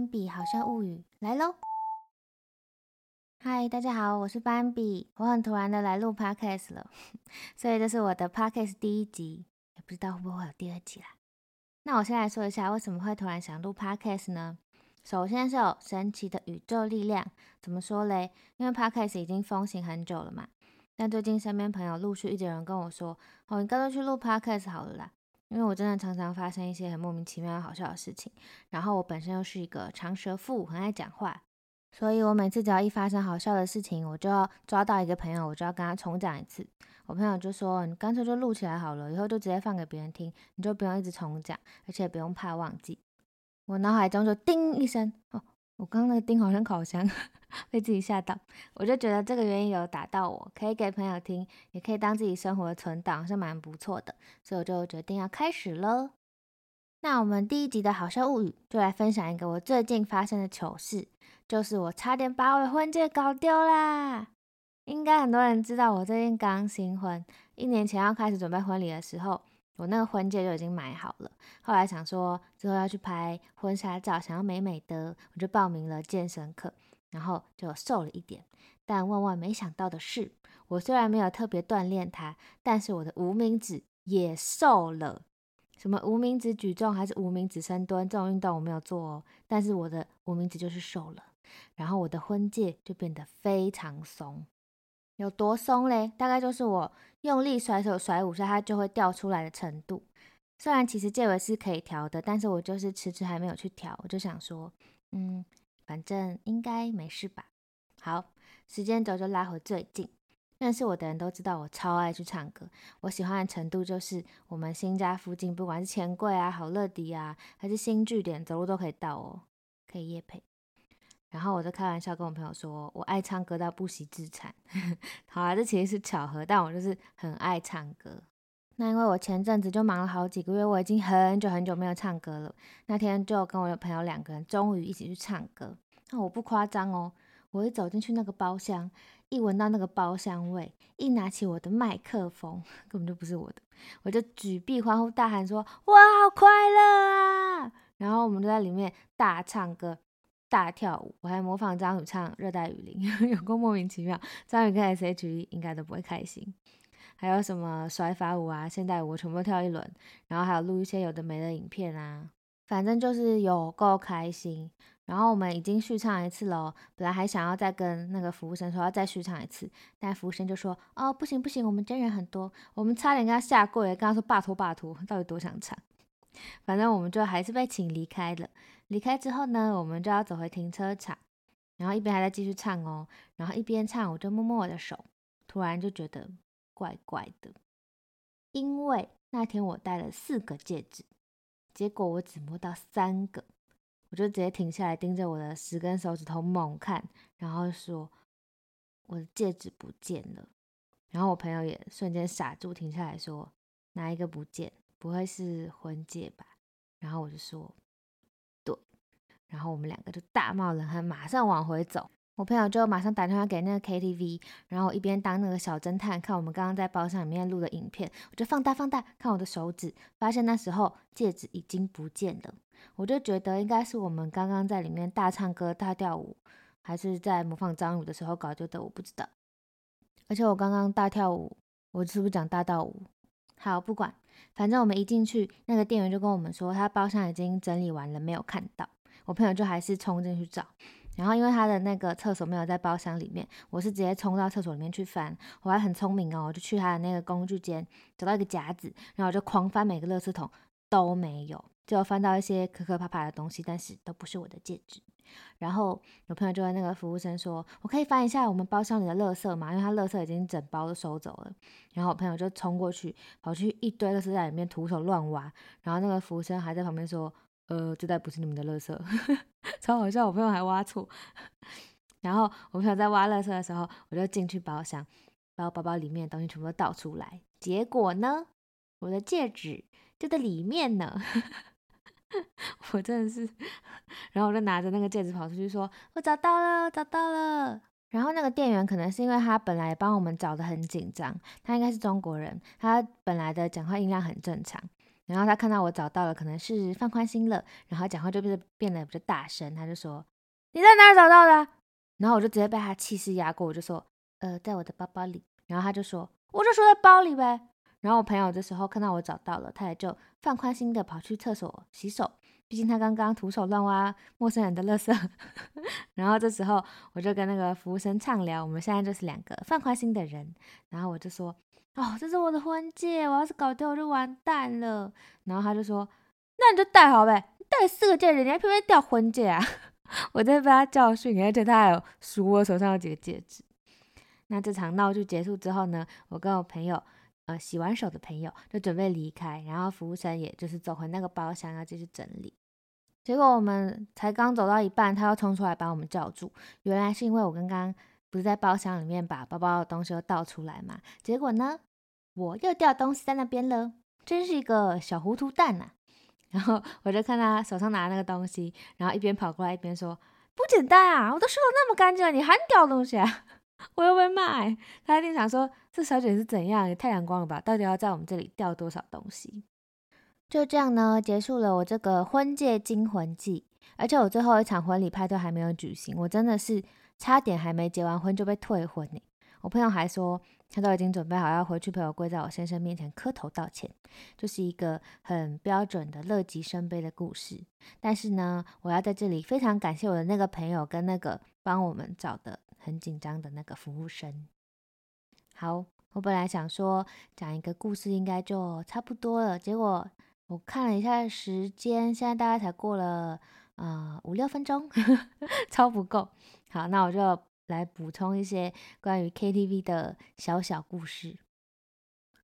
斑比好笑物语来喽！嗨，大家好，我是斑比。我很突然的来录 podcast 了，所以这是我的 podcast 第一集，也不知道会不会有第二集啦。那我先来说一下为什么会突然想录 podcast 呢？首先是有神奇的宇宙力量，怎么说嘞？因为 podcast 已经风行很久了嘛，但最近身边朋友陆续一直有人跟我说，哦，你干脆去录 podcast 好了啦。因为我真的常常发生一些很莫名其妙、好笑的事情，然后我本身又是一个长舌妇，很爱讲话，所以我每次只要一发生好笑的事情，我就要抓到一个朋友，我就要跟他重讲一次。我朋友就说：“你干脆就录起来好了，以后就直接放给别人听，你就不用一直重讲，而且不用怕忘记。”我脑海中就叮一声，哦。我刚刚那个叮好像烤箱，被自己吓到。我就觉得这个原因有打到我，可以给朋友听，也可以当自己生活的存档，是蛮不错的。所以我就决定要开始了。那我们第一集的好笑物语，就来分享一个我最近发生的糗事，就是我差点把我的婚戒搞丢啦。应该很多人知道，我最近刚新婚，一年前要开始准备婚礼的时候。我那个婚戒就已经买好了，后来想说之后要去拍婚纱照，想要美美的，我就报名了健身课，然后就瘦了一点。但万万没想到的是，我虽然没有特别锻炼它，但是我的无名指也瘦了。什么无名指举重还是无名指深蹲这种运动我没有做哦，但是我的无名指就是瘦了，然后我的婚戒就变得非常松。有多松嘞？大概就是我用力甩手甩五下，它就会掉出来的程度。虽然其实戒围是可以调的，但是我就是迟迟还没有去调。我就想说，嗯，反正应该没事吧。好，时间轴就拉回最近。认识我的人都知道我超爱去唱歌，我喜欢的程度就是我们新家附近，不管是钱柜啊、好乐迪啊，还是新据点，走路都可以到哦，可以夜配。然后我就开玩笑跟我朋友说，我爱唱歌到不惜自残。好啊，这其实是巧合，但我就是很爱唱歌。那因为我前阵子就忙了好几个月，我已经很久很久没有唱歌了。那天就跟我的朋友两个人终于一起去唱歌。那我不夸张哦，我一走进去那个包厢，一闻到那个包厢味，一拿起我的麦克风，根本就不是我的，我就举臂欢呼大喊说：“哇，好快乐啊！”然后我们就在里面大唱歌。大跳舞，我还模仿张宇唱《热带雨林》，有够莫名其妙。张宇跟 S.H.E 应该都不会开心。还有什么甩发舞啊、现代舞，我全部都跳一轮。然后还有录一些有的没的影片啊，反正就是有够开心。然后我们已经续唱一次了，本来还想要再跟那个服务生说要再续唱一次，但服务生就说：“哦，不行不行，我们真人很多，我们差点跟他下跪，跟他说拜托拜托，到底多想唱。”反正我们就还是被请离开了。离开之后呢，我们就要走回停车场，然后一边还在继续唱哦，然后一边唱，我就摸摸我的手，突然就觉得怪怪的，因为那天我戴了四个戒指，结果我只摸到三个，我就直接停下来盯着我的十根手指头猛看，然后说我的戒指不见了，然后我朋友也瞬间傻住，停下来说哪一个不见？不会是婚戒吧？然后我就说。然后我们两个就大冒冷汗，马上往回走。我朋友就马上打电话给那个 KTV，然后一边当那个小侦探，看我们刚刚在包厢里面录的影片，我就放大放大看我的手指，发现那时候戒指已经不见了。我就觉得应该是我们刚刚在里面大唱歌、大跳舞，还是在模仿张宇的时候搞丢的，我不知道。而且我刚刚大跳舞，我是不是讲大道舞？好，不管，反正我们一进去，那个店员就跟我们说，他包厢已经整理完了，没有看到。我朋友就还是冲进去找，然后因为他的那个厕所没有在包厢里面，我是直接冲到厕所里面去翻。我还很聪明哦，我就去他的那个工具间找到一个夹子，然后我就狂翻每个垃圾桶都没有，就翻到一些磕磕巴巴的东西，但是都不是我的戒指。然后我朋友就跟那个服务生说：“我可以翻一下我们包厢里的垃圾吗？因为他垃圾已经整包都收走了。”然后我朋友就冲过去，跑去一堆垃圾在里面徒手乱挖，然后那个服务生还在旁边说。呃，这袋不是你们的垃圾，超好笑。我朋友还挖错，然后我朋友在挖垃圾的时候，我就进去包厢，把我包包里面的东西全部都倒出来。结果呢，我的戒指就在里面呢。我真的是，然后我就拿着那个戒指跑出去说：“我找到了，找到了。”然后那个店员可能是因为他本来帮我们找的很紧张，他应该是中国人，他本来的讲话音量很正常。然后他看到我找到了，可能是放宽心了，然后讲话就变得变得比较大声，他就说：“你在哪儿找到的？”然后我就直接被他气势压过，我就说：“呃，在我的包包里。”然后他就说：“我就说在包里呗。”然后我朋友这时候看到我找到了，他也就放宽心的跑去厕所洗手，毕竟他刚刚徒手乱挖陌生人的垃圾。然后这时候我就跟那个服务生畅聊，我们现在就是两个放宽心的人。然后我就说。哦，这是我的婚戒，我要是搞掉我就完蛋了。然后他就说：“那你就戴好呗，你戴四个戒指，你还偏偏掉婚戒啊？” 我在被他教训，而且他还有数我手上有几个戒指。那这场闹剧结束之后呢，我跟我朋友，呃，洗完手的朋友就准备离开，然后服务生也就是走回那个包厢要继续整理。结果我们才刚走到一半，他又冲出来把我们叫住。原来是因为我刚刚。不是在包厢里面把包包的东西都倒出来嘛？结果呢，我又掉东西在那边了，真是一个小糊涂蛋呐、然后我就看他手上拿那个东西，然后一边跑过来一边说：“不简单啊，我都收的那么干净了，你还掉东西啊？” 我又被骂、欸，他一定想说：“这小姐是怎样？也太阳光了吧？到底要在我们这里掉多少东西？”就这样呢，结束了我这个婚戒惊魂记。而且我最后一场婚礼派对还没有举行，我真的是。差点还没结完婚就被退婚呢！我朋友还说他都已经准备好要回去陪我跪在我先生面前磕头道歉，就是一个很标准的乐极生悲的故事。但是呢，我要在这里非常感谢我的那个朋友跟那个帮我们找的很紧张的那个服务生。好，我本来想说讲一个故事应该就差不多了，结果我看了一下时间，现在大概才过了。啊、呃，五六分钟，超不够。好，那我就来补充一些关于 KTV 的小小故事。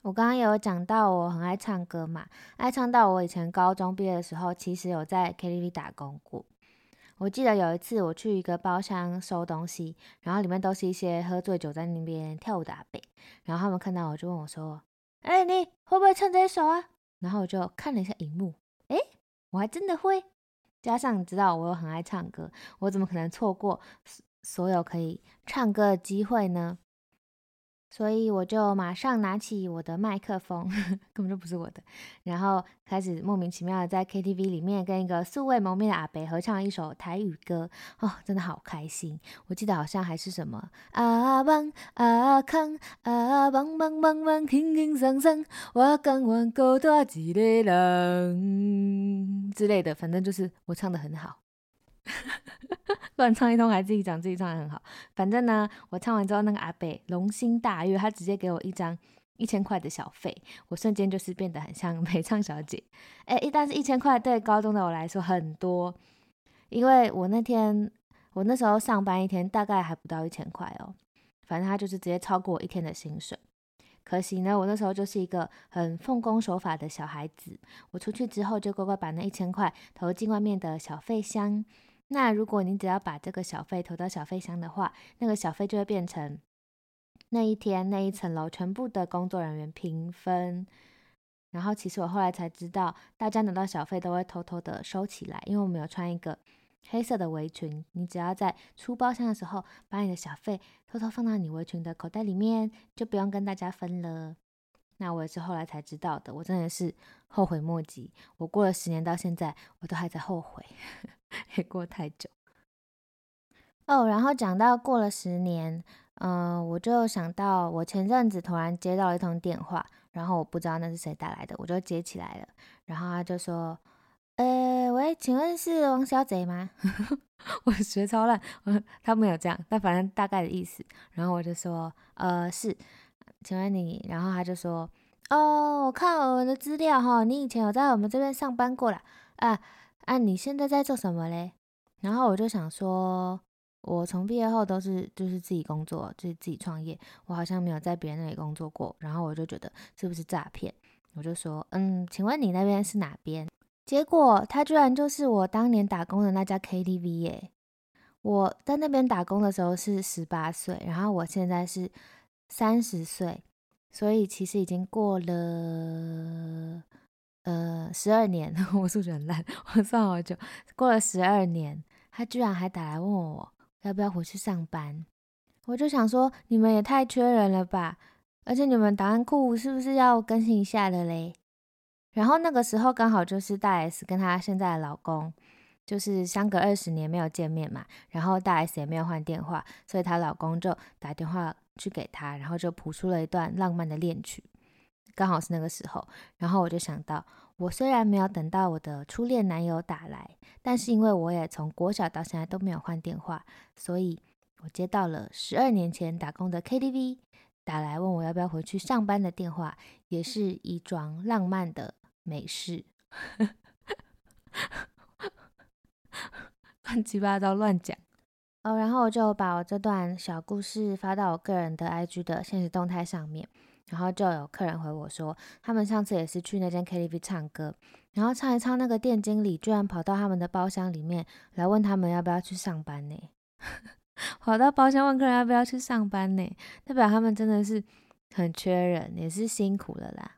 我刚刚有讲到我很爱唱歌嘛，爱唱到我以前高中毕业的时候，其实有在 KTV 打工过。我记得有一次我去一个包厢收东西，然后里面都是一些喝醉酒在那边跳舞的阿伯，然后他们看到我就问我说：“哎，你会不会唱这首啊？”然后我就看了一下荧幕，哎，我还真的会。加上你知道我又很爱唱歌，我怎么可能错过所有可以唱歌的机会呢？所以我就马上拿起我的麦克风，根本就不是我的，然后开始莫名其妙的在 KTV 里面跟一个素未谋面的阿伯合唱一首台语歌，哦，真的好开心！我记得好像还是什么阿邦阿康阿邦邦邦邦，轻轻松松，我甘愿孤单一个人之类的，反正就是我唱得很好。乱唱一通，还自己讲自己唱得很好。反正呢，我唱完之后，那个阿伯龙心大悦，他直接给我一张一千块的小费，我瞬间就是变得很像美唱小姐。哎，但是一千块对高中的我来说很多，因为我那天我那时候上班一天大概还不到一千块哦。反正他就是直接超过我一天的薪水。可惜呢，我那时候就是一个很奉公守法的小孩子，我出去之后就乖乖把那一千块投进外面的小费箱。那如果你只要把这个小费投到小费箱的话，那个小费就会变成那一天那一层楼全部的工作人员平分。然后其实我后来才知道，大家拿到小费都会偷偷的收起来，因为我们有穿一个黑色的围裙。你只要在出包厢的时候，把你的小费偷偷放到你围裙的口袋里面，就不用跟大家分了。那我也是后来才知道的，我真的是后悔莫及。我过了十年到现在，我都还在后悔。也 过太久哦，然后讲到过了十年，嗯、我就想到我前阵子突然接到了一通电话，然后我不知道那是谁打来的，我就接起来了，然后他就说：“呃，喂，请问是王小姐吗？” 我学超烂，他没有这样，但反正大概的意思。然后我就说：“呃，是，请问你？”然后他就说：“哦，我看我们的资料哈，你以前有在我们这边上班过啦。啊。”啊，你现在在做什么嘞？然后我就想说，我从毕业后都是就是自己工作，就是自己创业，我好像没有在别人那里工作过。然后我就觉得是不是诈骗？我就说，嗯，请问你那边是哪边？结果他居然就是我当年打工的那家 KTV 耶！我在那边打工的时候是十八岁，然后我现在是三十岁，所以其实已经过了。呃，十二年，我数学很烂，我算好久，过了十二年，他居然还打来问我要不要回去上班，我就想说，你们也太缺人了吧，而且你们档案库是不是要更新一下的嘞？然后那个时候刚好就是大 S 跟她现在的老公，就是相隔二十年没有见面嘛，然后大 S 也没有换电话，所以她老公就打电话去给他，然后就谱出了一段浪漫的恋曲，刚好是那个时候。然后我就想到，我虽然没有等到我的初恋男友打来，但是因为我也从国小到现在都没有换电话，所以我接到了十二年前打工的 KTV 打来问我要不要回去上班的电话，也是一桩浪漫的。美事，乱七八糟乱讲哦。然后我就把我这段小故事发到我个人的 IG 的现实动态上面，然后就有客人回我说，他们上次也是去那间 KTV 唱歌，然后唱一唱，那个店经理居然跑到他们的包厢里面来问他们要不要去上班呢？跑到包厢问客人要不要去上班呢？代表他们真的是很缺人，也是辛苦了啦。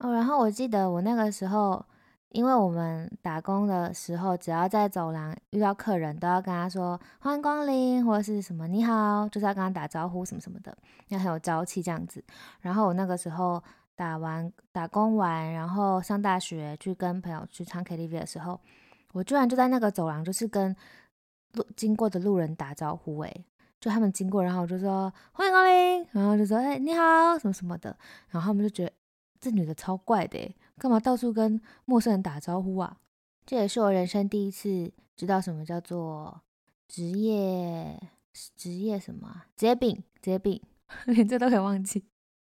哦，然后我记得我那个时候，因为我们打工的时候，只要在走廊遇到客人，都要跟他说欢迎光临，或者是什么你好，就是要跟他打招呼什么什么的，要很有朝气这样子。然后我那个时候打完打工完，然后上大学去跟朋友去唱 KTV 的时候，我居然就在那个走廊，就是跟路经过的路人打招呼，诶，就他们经过，然后我就说欢迎光临，然后就说哎你好什么什么的，然后他们就觉得。这女的超怪的，干嘛到处跟陌生人打招呼啊？这也是我人生第一次知道什么叫做职业职业什么职业病职业病，连这都可以忘记。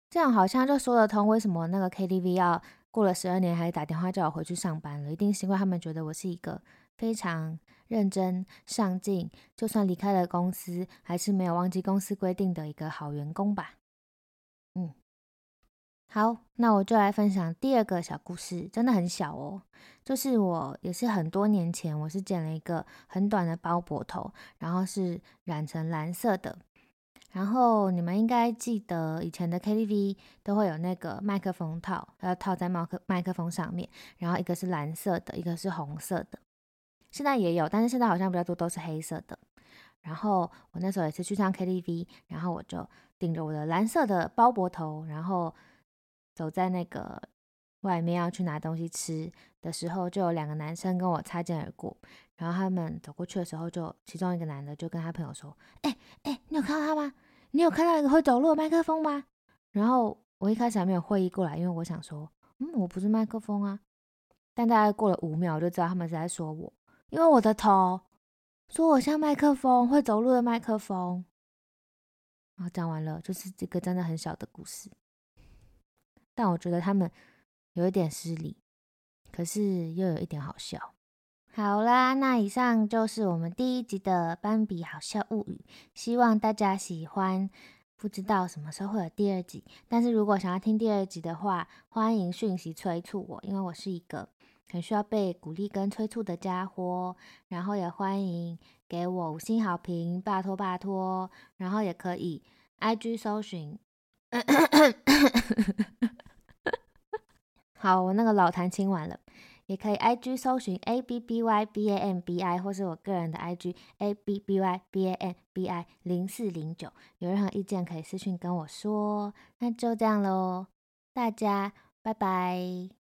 这样好像就说得通，为什么那个 KTV 要过了十二年还打电话叫我回去上班了？一定是因为他们觉得我是一个非常认真上进，就算离开了公司，还是没有忘记公司规定的一个好员工吧。好，那我就来分享第二个小故事，真的很小哦。就是我也是很多年前，我是剪了一个很短的包脖头，然后是染成蓝色的。然后你们应该记得以前的 KTV 都会有那个麦克风套，要套在麦克麦克风上面，然后一个是蓝色的，一个是红色的。现在也有，但是现在好像比较多都是黑色的。然后我那时候也是去唱 KTV，然后我就顶着我的蓝色的包脖头，然后。走在那个外面要去拿东西吃的时候，就有两个男生跟我擦肩而过。然后他们走过去的时候，就其中一个男的就跟他朋友说：“哎哎，你有看到他吗？你有看到一个会走路的麦克风吗？”然后我一开始还没有会意过来，因为我想说：“嗯，我不是麦克风啊。”但大概过了五秒，我就知道他们是在说我，因为我的头说我像麦克风，会走路的麦克风。然后讲完了，就是这个真的很小的故事。但我觉得他们有一点失礼，可是又有一点好笑。好啦，那以上就是我们第一集的斑比好笑物语，希望大家喜欢。不知道什么时候会有第二集，但是如果想要听第二集的话，欢迎讯息催促我，因为我是一个很需要被鼓励跟催促的家伙。然后也欢迎给我五星好评，拜托拜托。然后也可以 IG 搜寻。好，我那个老痰清完了，也可以 I G 搜寻 A B B Y B A M B I，或是我个人的 I G A B B Y B A M B I 零四零九，有任何意见可以私讯跟我说。那就这样喽，大家拜拜。